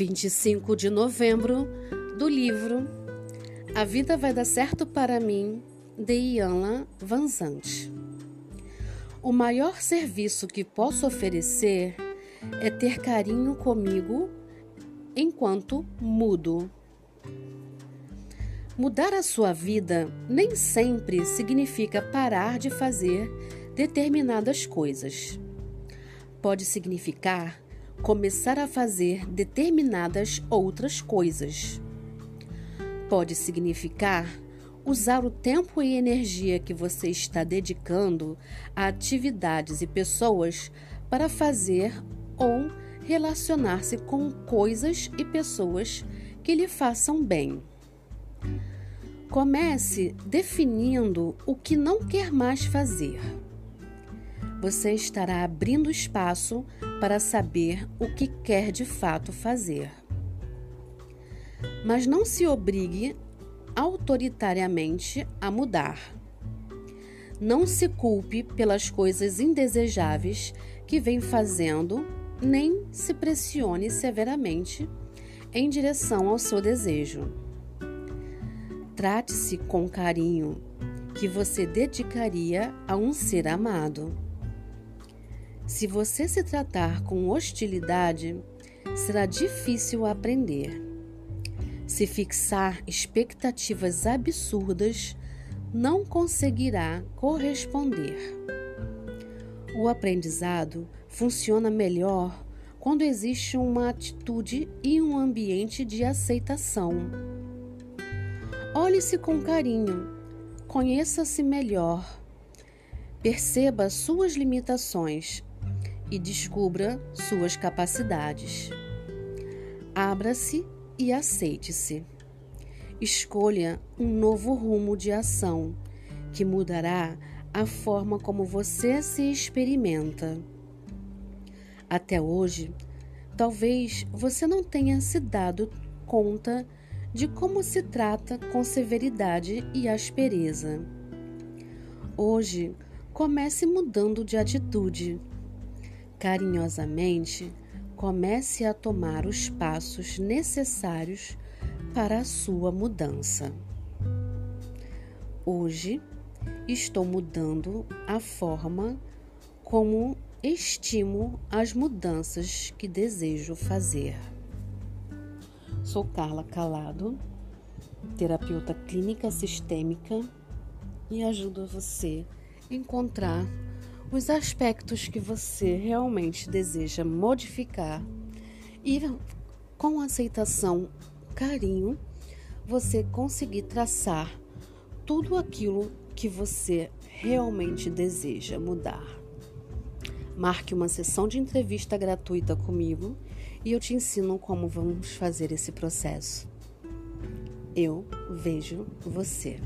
25 de novembro, do livro A Vida Vai Dar Certo para Mim, de Iana Vanzante. O maior serviço que posso oferecer é ter carinho comigo enquanto mudo. Mudar a sua vida nem sempre significa parar de fazer determinadas coisas. Pode significar começar a fazer determinadas outras coisas. Pode significar usar o tempo e energia que você está dedicando a atividades e pessoas para fazer ou relacionar-se com coisas e pessoas que lhe façam bem. Comece definindo o que não quer mais fazer você estará abrindo espaço para saber o que quer de fato fazer. Mas não se obrigue autoritariamente a mudar. Não se culpe pelas coisas indesejáveis que vem fazendo, nem se pressione severamente em direção ao seu desejo. Trate-se com carinho que você dedicaria a um ser amado. Se você se tratar com hostilidade, será difícil aprender. Se fixar expectativas absurdas, não conseguirá corresponder. O aprendizado funciona melhor quando existe uma atitude e um ambiente de aceitação. Olhe-se com carinho, conheça-se melhor, perceba suas limitações e descubra suas capacidades. Abra-se e aceite-se. Escolha um novo rumo de ação que mudará a forma como você se experimenta. Até hoje, talvez você não tenha se dado conta de como se trata com severidade e aspereza. Hoje, comece mudando de atitude carinhosamente, comece a tomar os passos necessários para a sua mudança. Hoje estou mudando a forma como estimo as mudanças que desejo fazer. Sou Carla Calado, terapeuta clínica sistêmica e ajudo você a encontrar os aspectos que você realmente deseja modificar e com aceitação, carinho, você conseguir traçar tudo aquilo que você realmente deseja mudar. Marque uma sessão de entrevista gratuita comigo e eu te ensino como vamos fazer esse processo. Eu vejo você.